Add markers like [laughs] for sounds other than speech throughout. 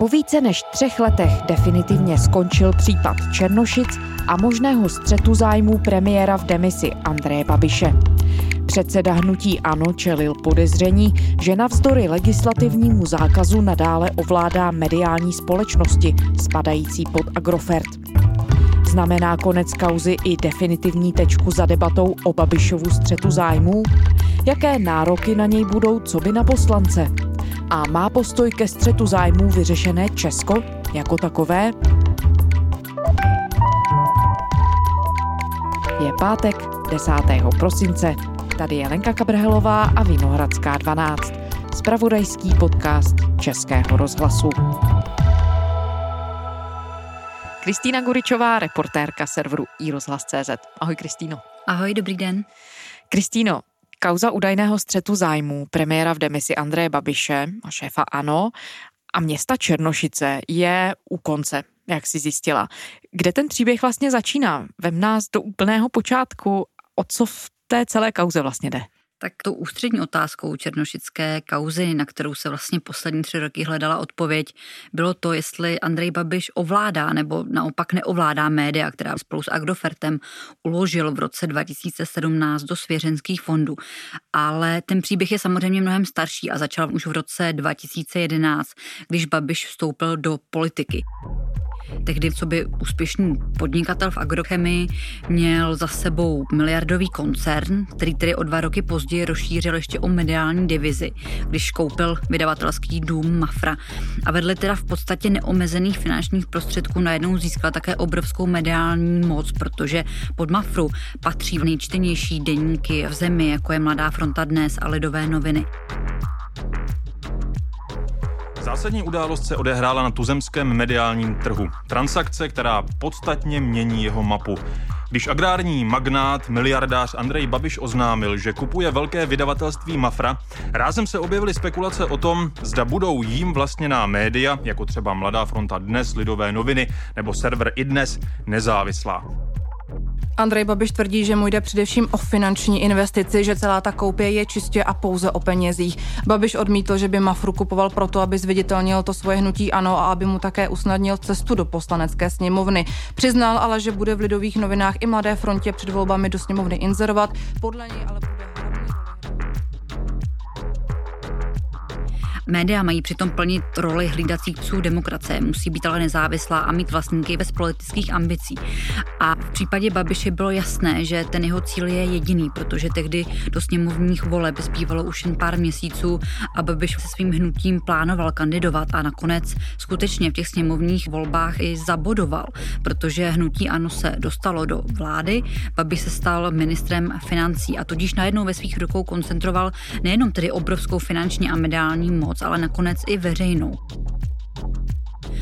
Po více než třech letech definitivně skončil případ Černošic a možného střetu zájmů premiéra v demisi Andreje Babiše. Předseda hnutí ANO čelil podezření, že navzdory legislativnímu zákazu nadále ovládá mediální společnosti spadající pod Agrofert. Znamená konec kauzy i definitivní tečku za debatou o Babišovu střetu zájmů? Jaké nároky na něj budou co by na poslance? A má postoj ke střetu zájmů vyřešené Česko jako takové? Je pátek 10. prosince. Tady je Lenka Kabrhelová a Vinohradská 12. Spravodajský podcast Českého rozhlasu. Kristýna Guričová, reportérka serveru iRozhlas.cz. Ahoj Kristýno. Ahoj, dobrý den. Kristýno, kauza údajného střetu zájmů premiéra v demisi Andreje Babiše a šéfa ANO a města Černošice je u konce, jak si zjistila. Kde ten příběh vlastně začíná? Vem nás do úplného počátku, o co v té celé kauze vlastně jde? Tak tou ústřední otázkou černošické kauzy, na kterou se vlastně poslední tři roky hledala odpověď, bylo to, jestli Andrej Babiš ovládá nebo naopak neovládá média, která spolu s Agrofertem uložil v roce 2017 do svěřenských fondů. Ale ten příběh je samozřejmě mnohem starší a začal už v roce 2011, když Babiš vstoupil do politiky. Tehdy, co by úspěšný podnikatel v agrochemii, měl za sebou miliardový koncern, který tedy o dva roky později rozšířil ještě o mediální divizi, když koupil vydavatelský dům Mafra. A vedle teda v podstatě neomezených finančních prostředků najednou získal také obrovskou mediální moc, protože pod Mafru patří v nejčtenější denníky v zemi, jako je Mladá fronta dnes a Lidové noviny. Zásadní událost se odehrála na tuzemském mediálním trhu. Transakce, která podstatně mění jeho mapu. Když agrární magnát, miliardář Andrej Babiš oznámil, že kupuje velké vydavatelství Mafra, rázem se objevily spekulace o tom, zda budou jím vlastněná média, jako třeba Mladá fronta dnes, Lidové noviny nebo server iDnes, nezávislá. Andrej Babiš tvrdí, že mu jde především o finanční investici, že celá ta koupě je čistě a pouze o penězích. Babiš odmítl, že by Mafru kupoval proto, aby zviditelnil to svoje hnutí ano a aby mu také usnadnil cestu do poslanecké sněmovny. Přiznal ale, že bude v lidových novinách i Mladé frontě před volbami do sněmovny inzerovat. Podle něj ale bude Média mají přitom plnit roli hlídacích psů demokracie, musí být ale nezávislá a mít vlastníky bez politických ambicí. A v případě Babiše bylo jasné, že ten jeho cíl je jediný, protože tehdy do sněmovních voleb zbývalo už jen pár měsíců a Babiš se svým hnutím plánoval kandidovat a nakonec skutečně v těch sněmovních volbách i zabodoval, protože hnutí ANO se dostalo do vlády, Babiš se stal ministrem financí a tudíž najednou ve svých rukou koncentroval nejenom tedy obrovskou finanční a mediální moc, ale nakonec i veřejnou.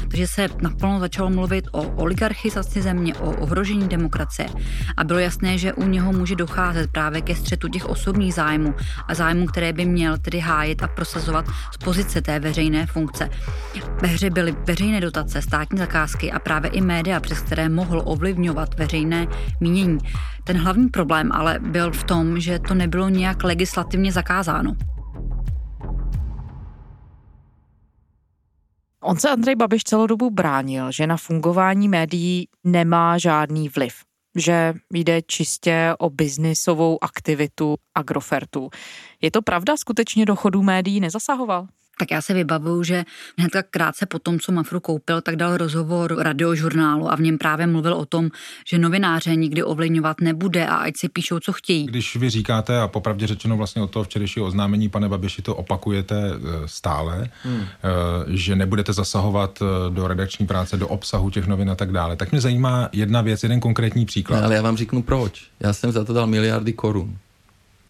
Takže se naplno začalo mluvit o oligarchizaci země, o ohrožení demokracie a bylo jasné, že u něho může docházet právě ke střetu těch osobních zájmů a zájmů, které by měl tedy hájit a prosazovat z pozice té veřejné funkce. Ve hře byly veřejné dotace, státní zakázky a právě i média, přes které mohl ovlivňovat veřejné mínění. Ten hlavní problém ale byl v tom, že to nebylo nějak legislativně zakázáno. On se Andrej Babiš celou dobu bránil, že na fungování médií nemá žádný vliv, že jde čistě o biznisovou aktivitu Agrofertu. Je to pravda, skutečně do chodu médií nezasahoval? Tak já se vybavuju, že hned tak krátce po tom, co Mafru koupil, tak dal rozhovor radiožurnálu a v něm právě mluvil o tom, že novináře nikdy ovlivňovat nebude a ať si píšou, co chtějí. Když vy říkáte, a popravdě řečeno vlastně od toho včerejšího oznámení, pane Babiši, to opakujete e, stále, hmm. E, že nebudete zasahovat e, do redakční práce, do obsahu těch novin a tak dále, tak mě zajímá jedna věc, jeden konkrétní příklad. Ne, ale já vám řeknu proč. Já jsem za to dal miliardy korun.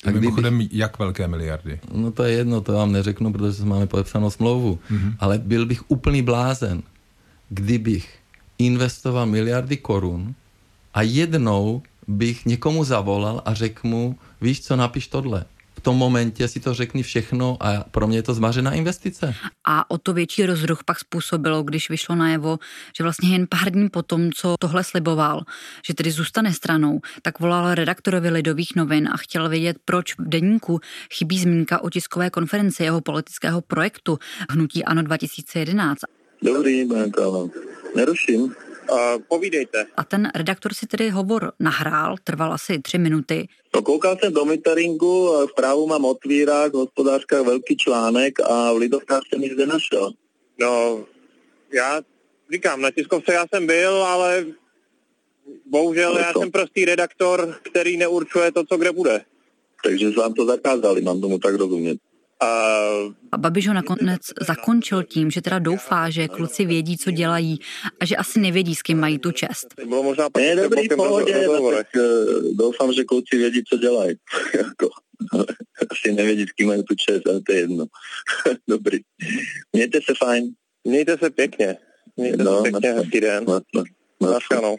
Tak Mimochodem, kdyby... jak velké miliardy? No to je jedno, to vám neřeknu, protože máme podepsanou smlouvu. Mm-hmm. Ale byl bych úplný blázen, kdybych investoval miliardy korun a jednou bych někomu zavolal a řekl mu, víš co, napiš tohle v tom momentě si to řekni všechno a pro mě je to zmařená investice. A o to větší rozruch pak způsobilo, když vyšlo najevo, že vlastně jen pár dní potom, co tohle sliboval, že tedy zůstane stranou, tak volal redaktorovi Lidových novin a chtěl vědět, proč v denníku chybí zmínka o tiskové konferenci jeho politického projektu Hnutí ANO 2011. Dobrý, Banka. Neruším. Uh, povídejte. A ten redaktor si tedy hovor nahrál, trval asi tři minuty. No, koukal jsem do meteringu, v právu mám otvírák, v hospodářkách velký článek a v Lidovkách jsem nic nenašel. No, já říkám, na tiskovce já jsem byl, ale bohužel já jsem prostý redaktor, který neurčuje to, co kde bude. Takže vám to zakázali, mám tomu tak rozumět. A Babiš ho nakonec zakončil tím, že teda doufá, že kluci vědí, co dělají a že asi nevědí, s kým mají tu čest. Bylo možná ne, dobrý, pohodě, tak, uh, doufám, že kluci vědí, co dělají. [laughs] Jako, asi nevědí, s kým mají tu čest, ale to je jedno. [laughs] dobrý. Mějte se fajn. Mějte se pěkně. Mějte no, se pěkně, hezký den. Na, na, na, na,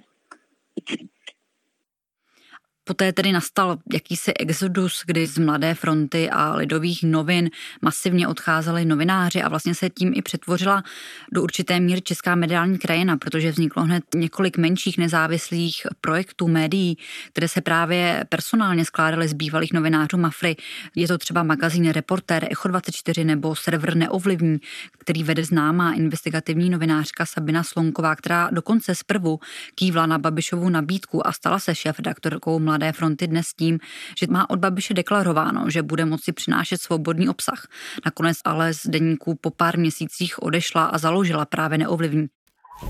Poté tedy nastal jakýsi exodus, kdy z Mladé fronty a lidových novin masivně odcházeli novináři a vlastně se tím i přetvořila do určité míry česká mediální krajina, protože vzniklo hned několik menších nezávislých projektů médií, které se právě personálně skládaly z bývalých novinářů Mafry. Je to třeba magazín Reporter, Echo 24 nebo server Neovlivní, který vede známá investigativní novinářka Sabina Slonková, která dokonce zprvu kývla na Babišovu nabídku a stala se šéf redaktorkou Mladé Mladé fronty dnes tím, že má od Babiše deklarováno, že bude moci přinášet svobodný obsah. Nakonec ale z deníku po pár měsících odešla a založila právě neovlivní.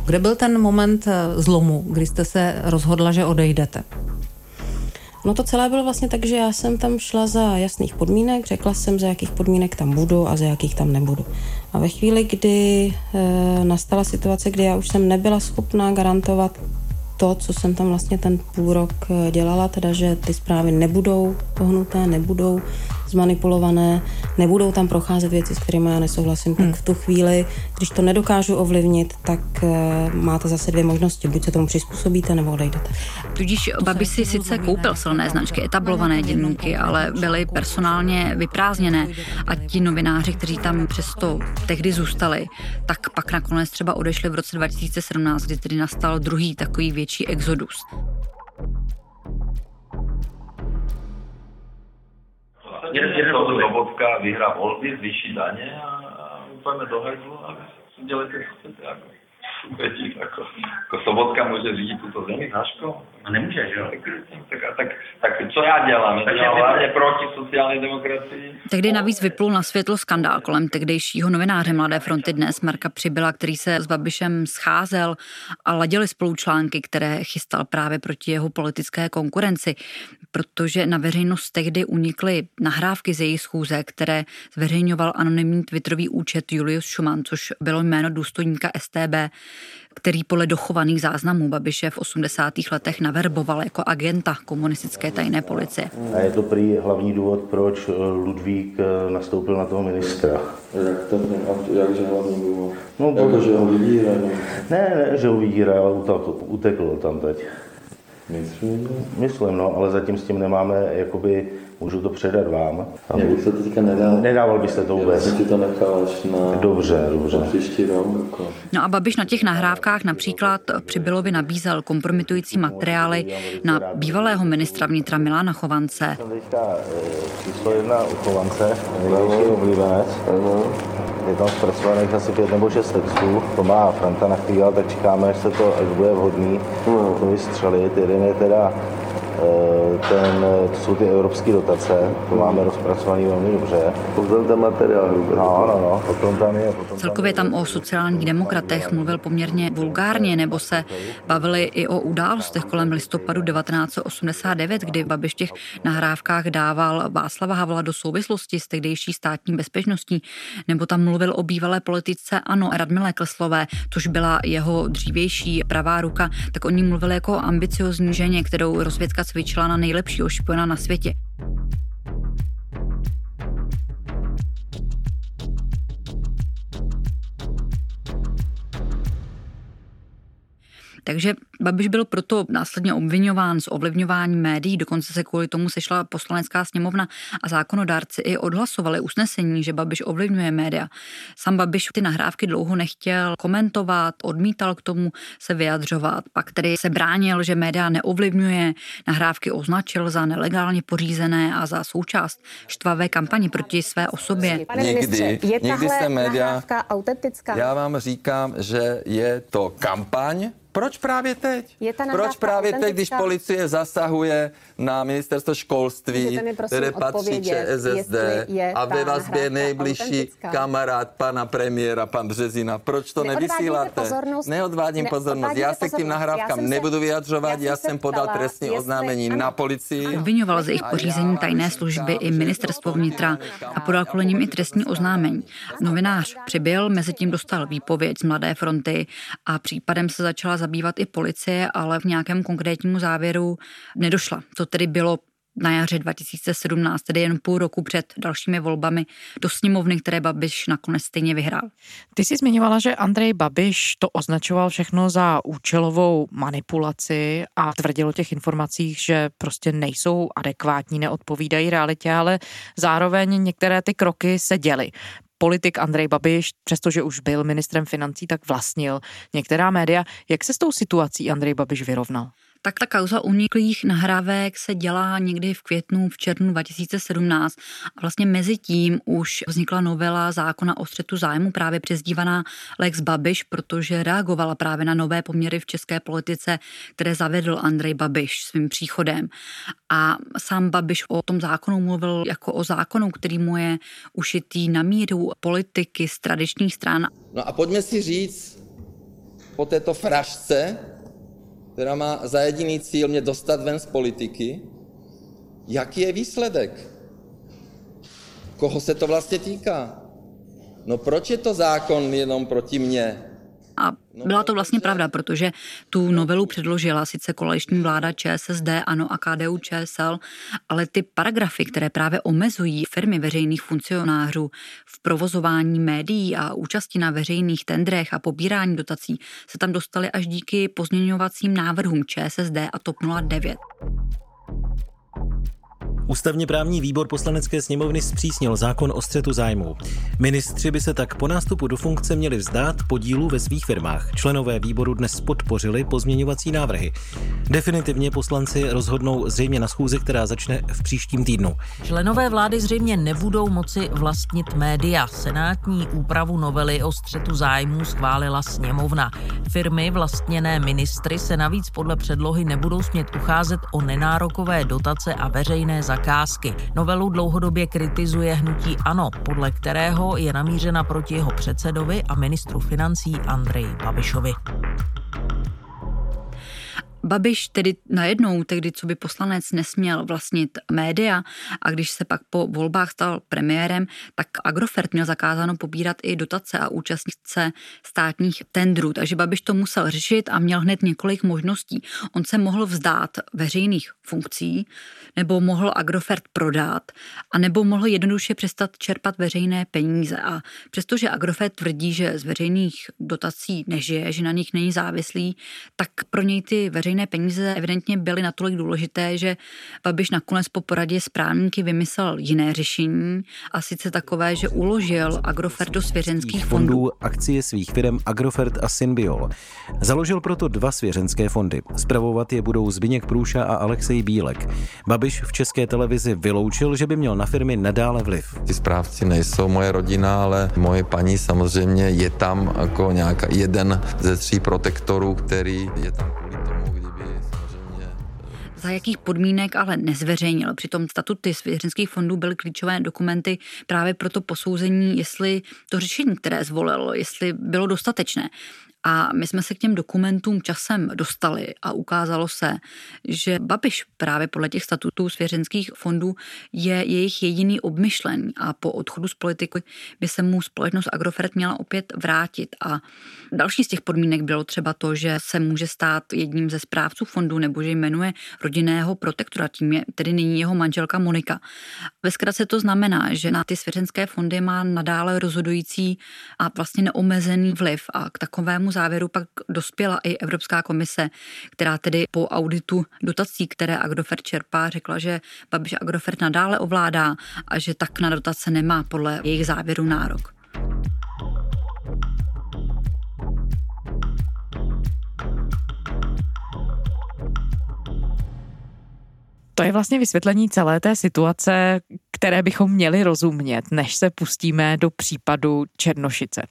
Kde byl ten moment eh, zlomu, kdy jste se rozhodla, že odejdete? No to celé bylo vlastně tak, že já jsem tam šla za jasných podmínek, řekla jsem, za jakých podmínek tam budu a za jakých tam nebudu. A ve chvíli, kdy e, nastala situace, kdy já už jsem nebyla schopná garantovat to, co jsem tam vlastně ten půl rok eh, dělala, teda, že ty zprávy nebudou pohnuté, nebudou zmanipulované, nebudou tam procházet věci, s kterými já nesouhlasím, hmm. tak v tu chvíli, když to nedokážu ovlivnit, tak uh, máte zase dvě možnosti. Buď se tomu přizpůsobíte, nebo odejdete. Tudíž Babi si sice koupil silné značky, etablované dělníky, ale byly personálně vyprázdněné a ti novináři, kteří tam přesto tehdy zůstali, tak pak nakonec třeba odešli v roce 2017, kdy tedy nastal druhý takový větší exodus. Jeden Sobotka vyhrá volby, zvýší daně a, půjdeme do hajzlu a dělejte, co chcete. Jako. Jako, jako Sobotka může řídit tuto zemi, Haško? A nemůže, že jo? Tak, tak, tak, tak co já dělám? Já dělám hlavně proti sociální demokracii. Tehdy navíc vyplul na světlo skandál kolem tehdejšího novináře Mladé fronty dnes Marka Přibyla, který se s Babišem scházel a ladili spolu články, které chystal právě proti jeho politické konkurenci, protože na veřejnost tehdy unikly nahrávky z jejich schůze, které zveřejňoval anonymní twitterový účet Julius Schumann, což bylo jméno důstojníka STB, který podle dochovaných záznamů Babiše v 80. letech naverboval jako agenta komunistické tajné policie. A je to prý hlavní důvod, proč eh, Ludvík eh, nastoupil na toho ministra. Jak to, jak že hlavní důvod? No, jako, že ho vydírá? Ne, ne, že ho vydírá, ale utekl, utekl tam teď. Myslím, Myslím, no, ale zatím s tím nemáme jakoby můžu to předat vám. Já bych to teďka nedal. Nedával byste to vůbec. Já ti to nechal až na, dobře, dobře. na příští rok. Jako. No a Babiš na těch nahrávkách například Přibylovi nabízel kompromitující materiály na bývalého ministra vnitra Milana Chovance. Jsem teďka eh, číslo jedna u Chovance, největší oblíbenec. Je tam zpracovaných asi pět nebo šest textů. To má Franta na chvíli, tak čekáme, až se to, až bude vhodný, to vystřelit. Jeden je teda ten, to jsou ty evropské dotace, to máme rozpracovaný velmi dobře. Potom ten materiál. No, no, no, potom tam je. Potom Celkově tam o sociálních demokratech mluvil poměrně vulgárně, nebo se bavili i o událostech kolem listopadu 1989, kdy Babiš v těch nahrávkách dával Václava Havla do souvislosti s tehdejší státní bezpečností, nebo tam mluvil o bývalé politice Ano, Radmile Kleslové, což byla jeho dřívější pravá ruka, tak oni mluvili jako o ambiciozní ženě, kterou rozvědka cvičila na nejlepšího špiona na světě. Takže Babiš byl proto následně obvinován z ovlivňování médií, dokonce se kvůli tomu sešla poslanecká sněmovna a zákonodárci i odhlasovali usnesení, že Babiš ovlivňuje média. Sam Babiš ty nahrávky dlouho nechtěl komentovat, odmítal k tomu se vyjadřovat, pak tedy se bránil, že média neovlivňuje, nahrávky označil za nelegálně pořízené a za součást štvavé kampaně proti své osobě. Někdy, někdy se média, autentická? Já vám říkám, že je to kampaň, proč právě teď? Je ta Proč právě teď, když policie zasahuje na ministerstvo školství, které patří ČSSD a ve vazbě nejbližší kamarád pana premiéra, pan Březina. Proč to nevysíláte? Neodvádím ne, pozornost. Já se k tím nahrávkám nebudu vyjadřovat. Já, jsem podal trestní oznámení na policii. Obvinoval ze jejich pořízení tajné služby i ministerstvo vnitra a podal kvůli ním i trestní oznámení. Novinář přibyl, mezi tím dostal výpověď z Mladé fronty a případem se začala zabývat i policie, ale v nějakém konkrétnímu závěru nedošla. To tedy bylo na jaře 2017, tedy jen půl roku před dalšími volbami do sněmovny, které Babiš nakonec stejně vyhrál. Ty jsi zmiňovala, že Andrej Babiš to označoval všechno za účelovou manipulaci a tvrdil o těch informacích, že prostě nejsou adekvátní, neodpovídají realitě, ale zároveň některé ty kroky se děly politik Andrej Babiš, přestože už byl ministrem financí, tak vlastnil některá média. Jak se s tou situací Andrej Babiš vyrovnal? Tak ta kauza uniklých nahrávek se dělá někdy v květnu, v červnu 2017 a vlastně mezi tím už vznikla novela zákona o střetu zájmu právě přezdívaná Lex Babiš, protože reagovala právě na nové poměry v české politice, které zavedl Andrej Babiš svým příchodem. A sám Babiš o tom zákonu mluvil jako o zákonu, který mu je ušitý na míru politiky z tradičních stran. No a pojďme si říct po této frašce, která má za jediný cíl mě dostat ven z politiky, jaký je výsledek? Koho se to vlastně týká? No proč je to zákon jenom proti mně? A byla to vlastně pravda, protože tu novelu předložila sice koaliční vláda ČSSD, ANO a KDU ČSL, ale ty paragrafy, které právě omezují firmy veřejných funkcionářů v provozování médií a účasti na veřejných tendrech a pobírání dotací, se tam dostaly až díky pozměňovacím návrhům ČSSD a TOP 09. Ústavně právní výbor poslanecké sněmovny zpřísnil zákon o střetu zájmu. Ministři by se tak po nástupu do funkce měli vzdát podílu ve svých firmách. Členové výboru dnes podpořili pozměňovací návrhy. Definitivně poslanci rozhodnou zřejmě na schůzi, která začne v příštím týdnu. Členové vlády zřejmě nebudou moci vlastnit média. Senátní úpravu novely o střetu zájmů schválila sněmovna. Firmy vlastněné ministry se navíc podle předlohy nebudou smět ucházet o nenárokové dotace a veřejné zakázky zakázky. Novelu dlouhodobě kritizuje hnutí ANO, podle kterého je namířena proti jeho předsedovi a ministru financí Andreji Babišovi. Babiš tedy najednou, tehdy co by poslanec nesměl vlastnit média a když se pak po volbách stal premiérem, tak Agrofert měl zakázáno pobírat i dotace a účastnit se státních tendrů. Takže Babiš to musel řešit a měl hned několik možností. On se mohl vzdát veřejných funkcí, nebo mohl Agrofert prodat, a nebo mohl jednoduše přestat čerpat veřejné peníze. A přestože Agrofert tvrdí, že z veřejných dotací nežije, že na nich není závislý, tak pro něj ty veřejné veřejné peníze evidentně byly natolik důležité, že Babiš nakonec po poradě s právníky vymyslel jiné řešení a sice takové, že uložil Agrofert do svěřenských fondů. fondů akcie svých firm Agrofert a Synbiol. Založil proto dva svěřenské fondy. Spravovat je budou Zbyněk Průša a Alexej Bílek. Babiš v české televizi vyloučil, že by měl na firmy nadále vliv. Ty správci nejsou moje rodina, ale moje paní samozřejmě je tam jako nějaká jeden ze tří protektorů, který je tam za jakých podmínek ale nezveřejnil. Přitom statuty svěřenských fondů byly klíčové dokumenty právě pro to posouzení, jestli to řešení, které zvolil, jestli bylo dostatečné. A my jsme se k těm dokumentům časem dostali a ukázalo se, že Babiš právě podle těch statutů svěřenských fondů je jejich jediný obmyšlen a po odchodu z politiky by se mu společnost Agrofert měla opět vrátit. A další z těch podmínek bylo třeba to, že se může stát jedním ze správců fondu nebo že jmenuje rodinného protektora, tím je tedy nyní jeho manželka Monika. Ve zkratce to znamená, že na ty svěřenské fondy má nadále rozhodující a vlastně neomezený vliv a k takovému stejnému závěru pak dospěla i Evropská komise, která tedy po auditu dotací, které Agrofert čerpá, řekla, že Babiš Agrofert nadále ovládá a že tak na dotace nemá podle jejich závěru nárok. To je vlastně vysvětlení celé té situace, které bychom měli rozumět, než se pustíme do případu Černošice.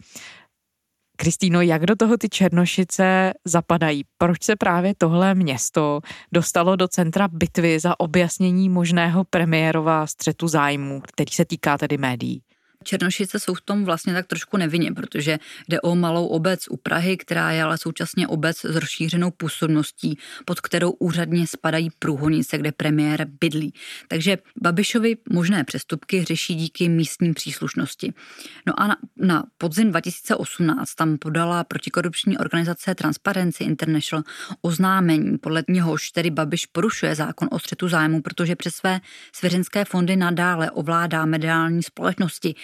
Kristýno, jak do toho ty Černošice zapadají? Proč se právě tohle město dostalo do centra bitvy za objasnění možného premiérova střetu zájmu, který se týká tedy médií? Černošice jsou v tom vlastně tak trošku nevinně, protože jde o malou obec u Prahy, která je ale současně obec s rozšířenou působností, pod kterou úřadně spadají průhonice, kde premiér bydlí. Takže Babišovi možné přestupky řeší díky místním příslušnosti. No a na, na podzim 2018 tam podala protikorupční organizace Transparency International oznámení, podle něhož tedy Babiš porušuje zákon o střetu zájmu, protože přes své svěřenské fondy nadále ovládá mediální společnosti,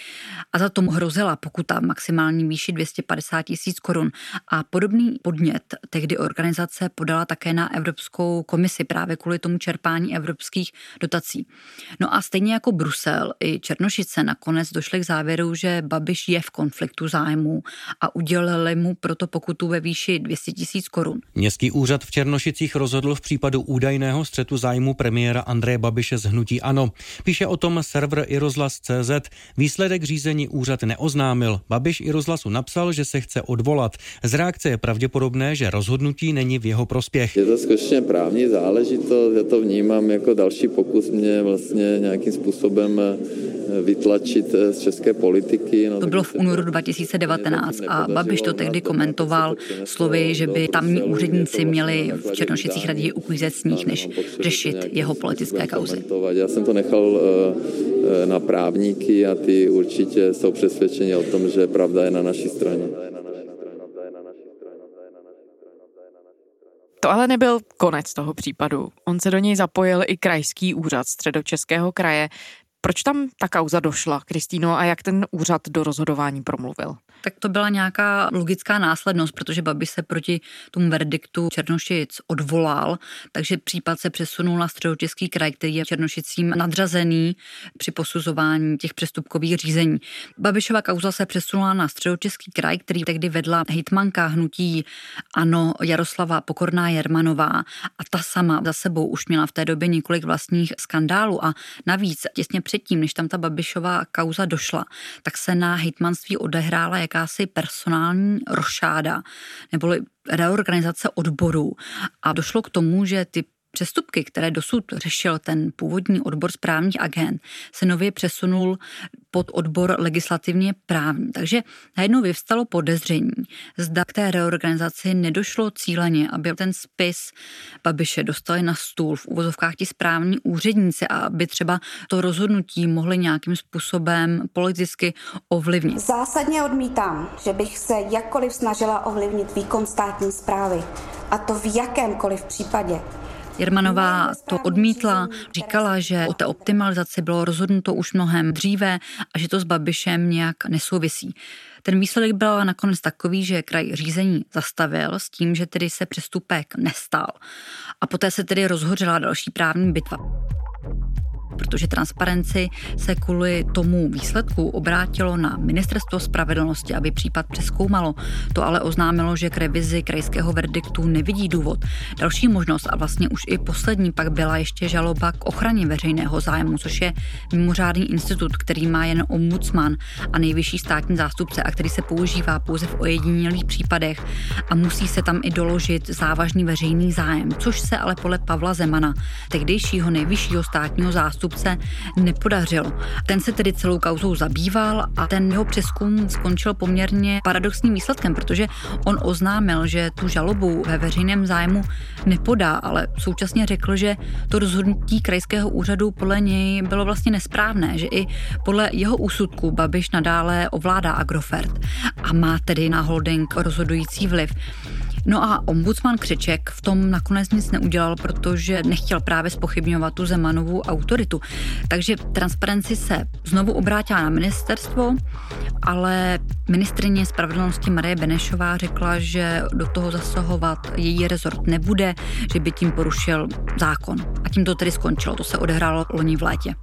a za tomu hrozila pokuta maximální výši 250 tisíc korun. A podobný podnět tehdy organizace podala také na Evropskou komisi právě kvůli tomu čerpání evropských dotací. No a stejně jako Brusel i Černošice nakonec došly k závěru, že Babiš je v konfliktu zájmu a udělili mu proto pokutu ve výši 200 tisíc korun. Městský úřad v Černošicích rozhodl v případu údajného střetu zájmu premiéra Andreje Babiše z Hnutí Ano. Píše o tom server irozhlas.cz. Výsledek Výsledek řízení úřad neoznámil. Babiš i rozhlasu napsal, že se chce odvolat. Z reakce je pravděpodobné, že rozhodnutí není v jeho prospěch. Je to skutečně právní záležitost, já to vnímám jako další pokus mě vlastně nějakým způsobem eh, vytlačit eh, z české politiky. No, to bylo v únoru 2019 a Babiš to tehdy komentoval slovy, že by tamní úředníci měli v Černošicích raději uklízet sníh, než řešit jeho politické kauzy. Já jsem to nechal eh, na právníky a ty určitě jsou přesvědčeni o tom, že pravda je na naší straně. To ale nebyl konec toho případu. On se do něj zapojil i krajský úřad středočeského kraje. Proč tam ta kauza došla, Kristýno, a jak ten úřad do rozhodování promluvil? Tak to byla nějaká logická následnost, protože Babiš se proti tomu verdiktu Černošic odvolal, takže případ se přesunul na středočeský kraj, který je Černošicím nadřazený při posuzování těch přestupkových řízení. Babišova kauza se přesunula na středočeský kraj, který tehdy vedla hejtmanka hnutí Ano Jaroslava Pokorná Jermanová a ta sama za sebou už měla v té době několik vlastních skandálů a navíc těsně předtím, než tam ta Babišová kauza došla, tak se na hejtmanství odehrála jakási personální rošáda neboli reorganizace odborů. A došlo k tomu, že ty přestupky, které dosud řešil ten původní odbor správních agent, se nově přesunul pod odbor legislativně právní. Takže najednou vyvstalo podezření, zda k té reorganizaci nedošlo cíleně, aby ten spis Babiše dostali na stůl v uvozovkách ti správní úředníci a aby třeba to rozhodnutí mohli nějakým způsobem politicky ovlivnit. Zásadně odmítám, že bych se jakkoliv snažila ovlivnit výkon státní zprávy. A to v jakémkoliv případě. Jermanová to odmítla, říkala, že o té optimalizaci bylo rozhodnuto už mnohem dříve a že to s Babišem nějak nesouvisí. Ten výsledek byl nakonec takový, že kraj řízení zastavil s tím, že tedy se přestupek nestal. A poté se tedy rozhořela další právní bitva protože transparenci se kvůli tomu výsledku obrátilo na ministerstvo spravedlnosti, aby případ přeskoumalo. To ale oznámilo, že k revizi krajského verdiktu nevidí důvod. Další možnost a vlastně už i poslední pak byla ještě žaloba k ochraně veřejného zájmu, což je mimořádný institut, který má jen ombudsman a nejvyšší státní zástupce a který se používá pouze v ojedinělých případech a musí se tam i doložit závažný veřejný zájem, což se ale podle Pavla Zemana, tehdejšího nejvyššího státního zástupce, zástupce nepodařilo. Ten se tedy celou kauzou zabýval a ten jeho přeskum skončil poměrně paradoxním výsledkem, protože on oznámil, že tu žalobu ve veřejném zájmu nepodá, ale současně řekl, že to rozhodnutí krajského úřadu podle něj bylo vlastně nesprávné, že i podle jeho úsudku Babiš nadále ovládá Agrofert a má tedy na holding rozhodující vliv. No a ombudsman Křeček v tom nakonec nic neudělal, protože nechtěl právě spochybňovat tu Zemanovu autoritu. Takže transparenci se znovu obrátila na ministerstvo, ale ministrině spravedlnosti Marie Benešová řekla, že do toho zasahovat její rezort nebude, že by tím porušil zákon. A tím to tedy skončilo. To se odehrálo loni v létě.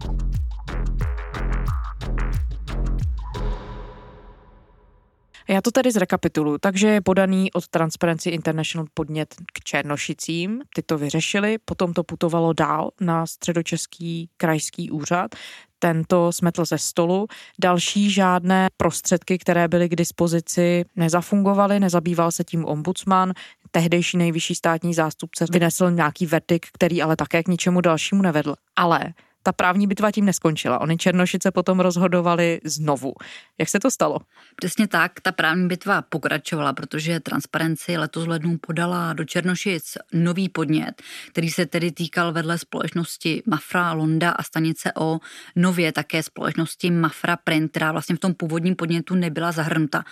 Já to tady zrekapituluji. Takže je podaný od Transparency International podnět k Černošicím, ty to vyřešili, potom to putovalo dál na středočeský krajský úřad, tento smetl ze stolu. Další žádné prostředky, které byly k dispozici, nezafungovaly, nezabýval se tím ombudsman. Tehdejší nejvyšší státní zástupce vynesl nějaký verdikt, který ale také k ničemu dalšímu nevedl. Ale ta právní bitva tím neskončila. Oni Černošice potom rozhodovali znovu. Jak se to stalo? Přesně tak, ta právní bitva pokračovala, protože Transparenci letos lednu podala do Černošic nový podnět, který se tedy týkal vedle společnosti Mafra Londa a stanice O nově také společnosti Mafra Print, která vlastně v tom původním podnětu nebyla zahrnuta.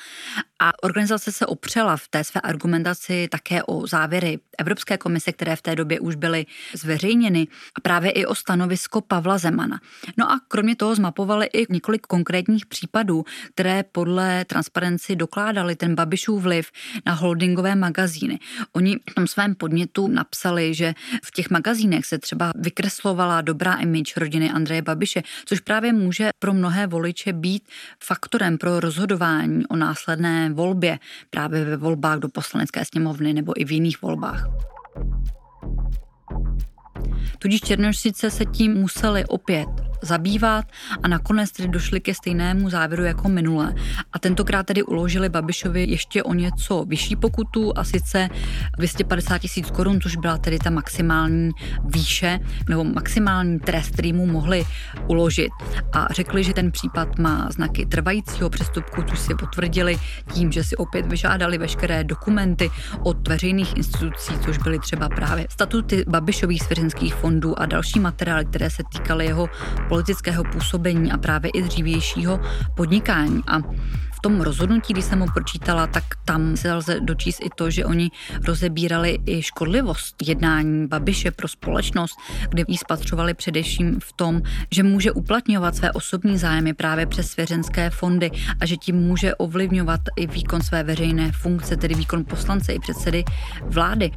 A organizace se opřela v té své argumentaci také o závěry Evropské komise, které v té době už byly zveřejněny a právě i o stanovisko Pavla Zemana. No a kromě toho zmapovali i několik konkrétních případů, které podle transparenci dokládaly ten Babišův vliv na holdingové magazíny. Oni v tom svém podnětu napsali, že v těch magazínech se třeba vykreslovala dobrá image rodiny Andreje Babiše, což právě může pro mnohé voliče být faktorem pro rozhodování o následné volbě, právě ve volbách do poslanecké sněmovny nebo i v jiných volbách. Tudíž Černošice se tím museli opět zabývat a nakonec tedy došli ke stejnému závěru jako minule. A tentokrát tedy uložili Babišovi ještě o něco vyšší pokutu a sice 250 tisíc korun, což byla tedy ta maximální výše nebo maximální trest, který mu mohli uložit. A řekli, že ten případ má znaky trvajícího přestupku, což si potvrdili tím, že si opět vyžádali veškeré dokumenty od veřejných institucí, což byly třeba právě statuty Babišových svěřenských fondů a další materiály, které se týkaly jeho politického působení a právě i dřívějšího podnikání. A v tom rozhodnutí, když jsem ho pročítala, tak tam se lze dočíst i to, že oni rozebírali i škodlivost jednání Babiše pro společnost, kde jí spatřovali především v tom, že může uplatňovat své osobní zájmy právě přes svěřenské fondy a že tím může ovlivňovat i výkon své veřejné funkce, tedy výkon poslance i předsedy vlády.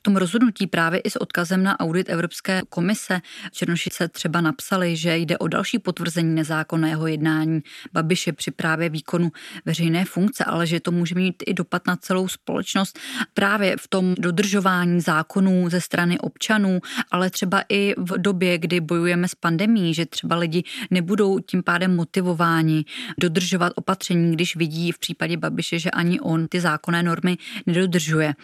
V tom rozhodnutí právě i s odkazem na audit Evropské komise. Černošice třeba napsali, že jde o další potvrzení nezákonného jednání. Babiše při právě výkonu veřejné funkce, ale že to může mít i dopad na celou společnost. Právě v tom dodržování zákonů ze strany občanů, ale třeba i v době, kdy bojujeme s pandemí, že třeba lidi nebudou tím pádem motivováni dodržovat opatření, když vidí v případě Babiše, že ani on ty zákonné normy nedodržuje.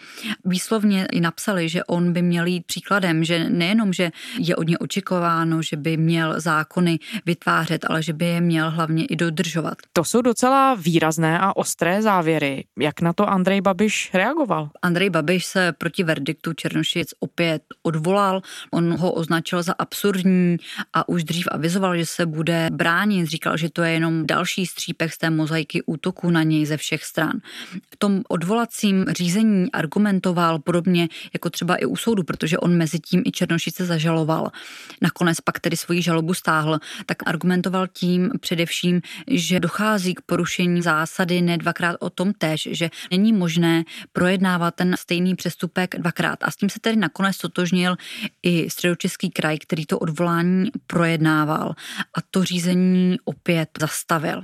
Výslovně i napsal napsali, že on by měl jít příkladem, že nejenom, že je od něj očekováno, že by měl zákony vytvářet, ale že by je měl hlavně i dodržovat. To jsou docela výrazné a ostré závěry. Jak na to Andrej Babiš reagoval? Andrej Babiš se proti verdiktu Černošic opět odvolal. On ho označil za absurdní a už dřív avizoval, že se bude bránit. Říkal, že to je jenom další střípek z té mozaiky útoku na něj ze všech stran. V tom odvolacím řízení argumentoval podobně jako třeba i u soudu, protože on mezi tím i Černošice zažaloval. Nakonec pak tedy svoji žalobu stáhl, tak argumentoval tím především, že dochází k porušení zásady ne dvakrát o tom tež, že není možné projednávat ten stejný přestupek dvakrát. A s tím se tedy nakonec totožnil i středočeský kraj, který to odvolání projednával a to řízení opět zastavil.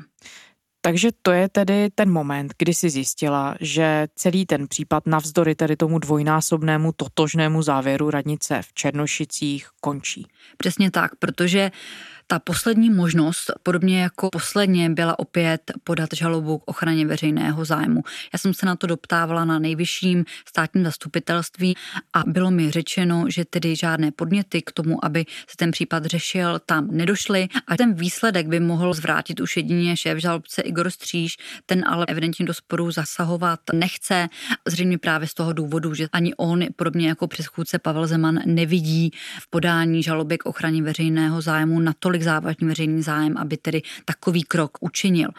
Takže to je tedy ten moment, kdy si zjistila, že celý ten případ navzdory tedy tomu dvojnásobnému totožnému závěru radnice v Černošicích končí. Přesně tak, protože ta poslední možnost, podobně jako posledně, byla opět podat žalobu k ochraně veřejného zájmu. Já jsem se na to doptávala na nejvyšším státním zastupitelství a bylo mi řečeno, že tedy žádné podněty k tomu, aby se ten případ řešil, tam nedošly. A ten výsledek by mohl zvrátit už jedině šéf žalobce Igor Stříž, ten ale evidentně do sporu zasahovat nechce, zřejmě právě z toho důvodu, že ani on, podobně jako předchůdce Pavel Zeman, nevidí v podání žaloby k ochraně veřejného zájmu natolik závažný veřejný zájem, aby tedy takový krok učinil.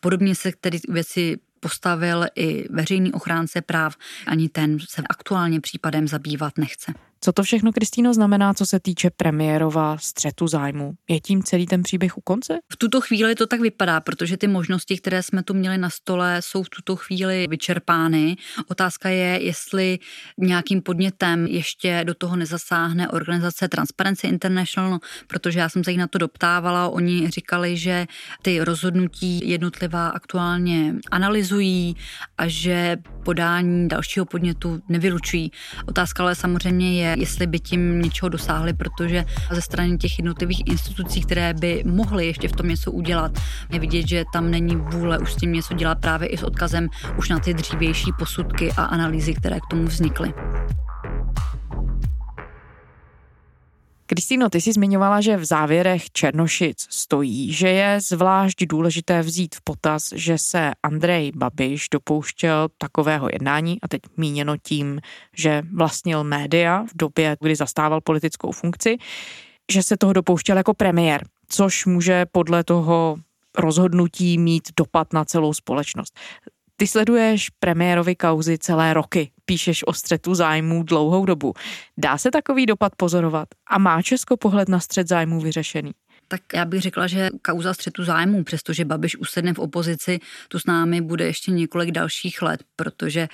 Podobně se tedy věci postavil i veřejný ochránce práv, ani ten se aktuálně případem zabývat nechce. Co to všechno, Kristýno, znamená, co se týče premiérova střetu zájmu? Je tím celý ten příběh u konce? V tuto chvíli to tak vypadá, protože ty možnosti, které jsme tu měli na stole, jsou v tuto chvíli vyčerpány. Otázka je, jestli nějakým podnětem ještě do toho nezasáhne organizace Transparency International, protože já jsem se jich na to doptávala. Oni říkali, že ty rozhodnutí jednotlivá aktuálně analyzují a že podání dalšího podnětu nevylučují. Otázka ale samozřejmě je, jestli by tím něčeho dosáhli, protože ze strany těch jednotlivých institucí, které by mohly ještě v tom něco udělat, je vidět, že tam není vůle už s tím něco dělat právě i s odkazem už na ty dřívější posudky a analýzy, které k tomu vznikly. Kristýno, ty jsi zmiňovala, že v závěrech Černošic stojí, že je zvlášť důležité vzít v potaz, že se Andrej Babiš dopouštěl takového jednání, a teď míněno tím, že vlastnil média v době, kdy zastával politickou funkci, že se toho dopouštěl jako premiér, což může podle toho rozhodnutí mít dopad na celou společnost. Ty sleduješ premiérovi kauzy celé roky, píšeš o střetu zájmů dlouhou dobu. Dá se takový dopad pozorovat a má Česko pohled na střet zájmů vyřešený? Tak já bych řekla, že kauza střetu zájmů, přestože Babiš usedne v opozici, tu s námi bude ještě několik dalších let, protože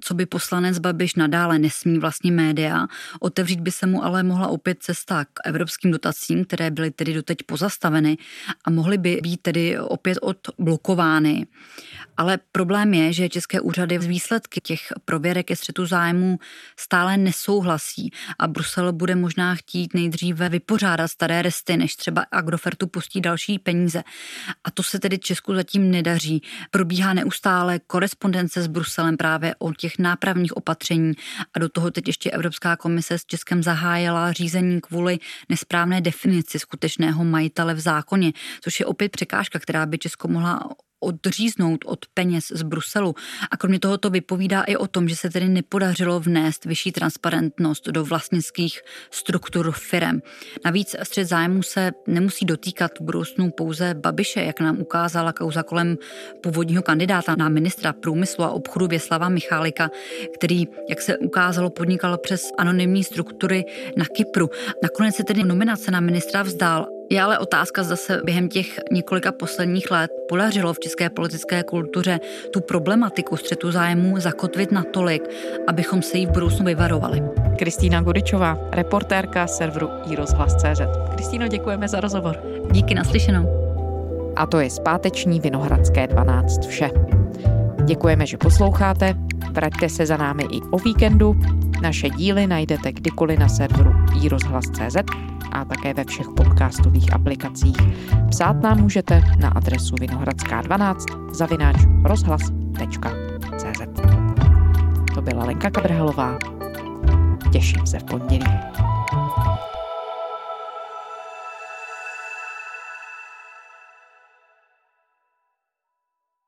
co by poslanec Babiš nadále nesmí vlastně média, otevřít by se mu ale mohla opět cesta k evropským dotacím, které byly tedy doteď pozastaveny a mohly by být tedy opět odblokovány. Ale problém je, že české úřady z výsledky těch prověrek ke střetu zájmu stále nesouhlasí a Brusel bude možná chtít nejdříve vypořádat staré resty, než třeba Agrofertu pustí další peníze. A to se tedy Česku zatím nedaří. Probíhá neustále korespondence s Bruselem právě o těch nápravních opatření a do toho teď ještě Evropská komise s Českem zahájila řízení kvůli nesprávné definici skutečného majitele v zákoně, což je opět překážka, která by Česko mohla odříznout od peněz z Bruselu. A kromě toho to vypovídá i o tom, že se tedy nepodařilo vnést vyšší transparentnost do vlastnických struktur firem. Navíc střed zájmu se nemusí dotýkat v budoucnu pouze Babiše, jak nám ukázala kauza kolem původního kandidáta na ministra průmyslu a obchodu Věslava Michálika, který, jak se ukázalo, podnikal přes anonymní struktury na Kypru. Nakonec se tedy nominace na ministra vzdál je ale otázka, zda se během těch několika posledních let podařilo v české politické kultuře tu problematiku střetu zájmů zakotvit natolik, abychom se jí v budoucnu vyvarovali. Kristýna Gudičová, reportérka serveru iRozhlas.cz. Kristýno, děkujeme za rozhovor. Díky naslyšenou. A to je zpáteční Vinohradské 12 vše. Děkujeme, že posloucháte. Vraťte se za námi i o víkendu. Naše díly najdete kdykoliv na serveru iRozhlas.cz a také ve všech podcastových aplikacích. Psát nám můžete na adresu vinohradská12 zavináč rozhlas.cz To byla Lenka Kabrhalová. Těším se v pondělí.